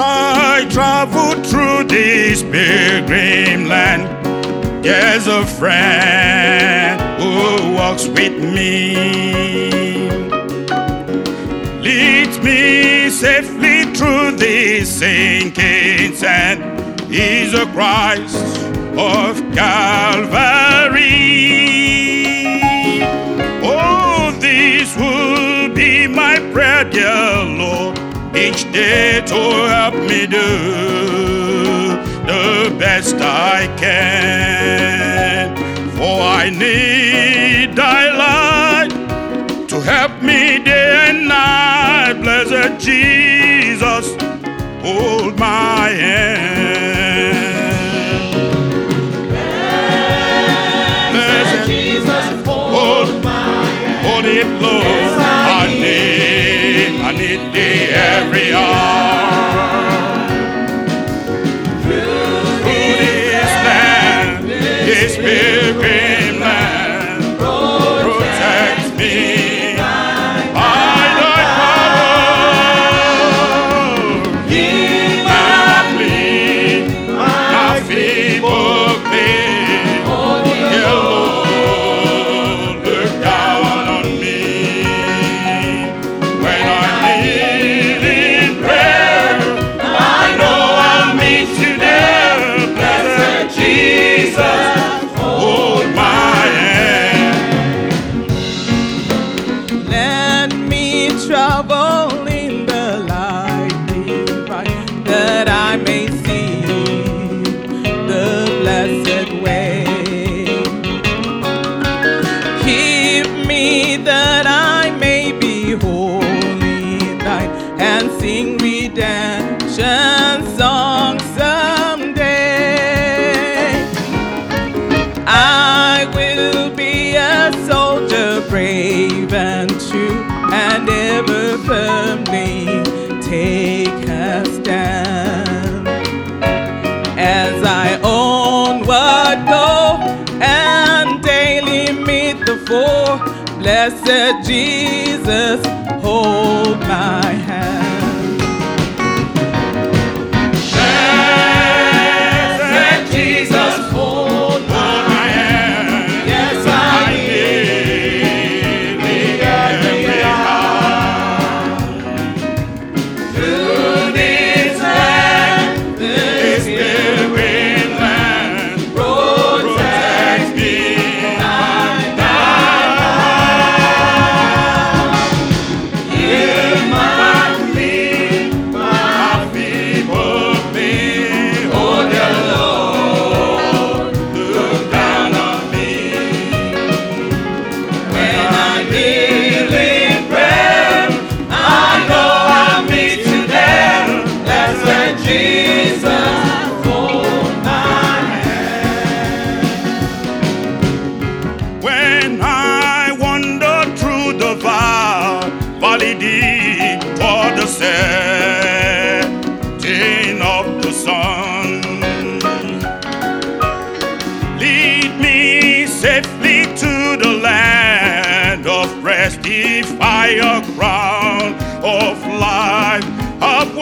I travel through this pilgrim land, there's a friend who walks with me. Leads me safely through this sinking sand. He's a Christ of Calvary. Oh, this will be my prayer, dear each day to help me do the best I can. For I need thy light to help me day and night. Blessed Jesus, hold my hand. This travel in the light divine, that I may see the blessed way. Keep me that I may be wholly thine and sing redemption songs someday. I will be a soldier brave and firmly take a stand. As I onward go and daily meet the foe, blessed Jesus, hold my hand. Deep toward the setting of the sun, lead me safely to the land of rest. I a crown of life have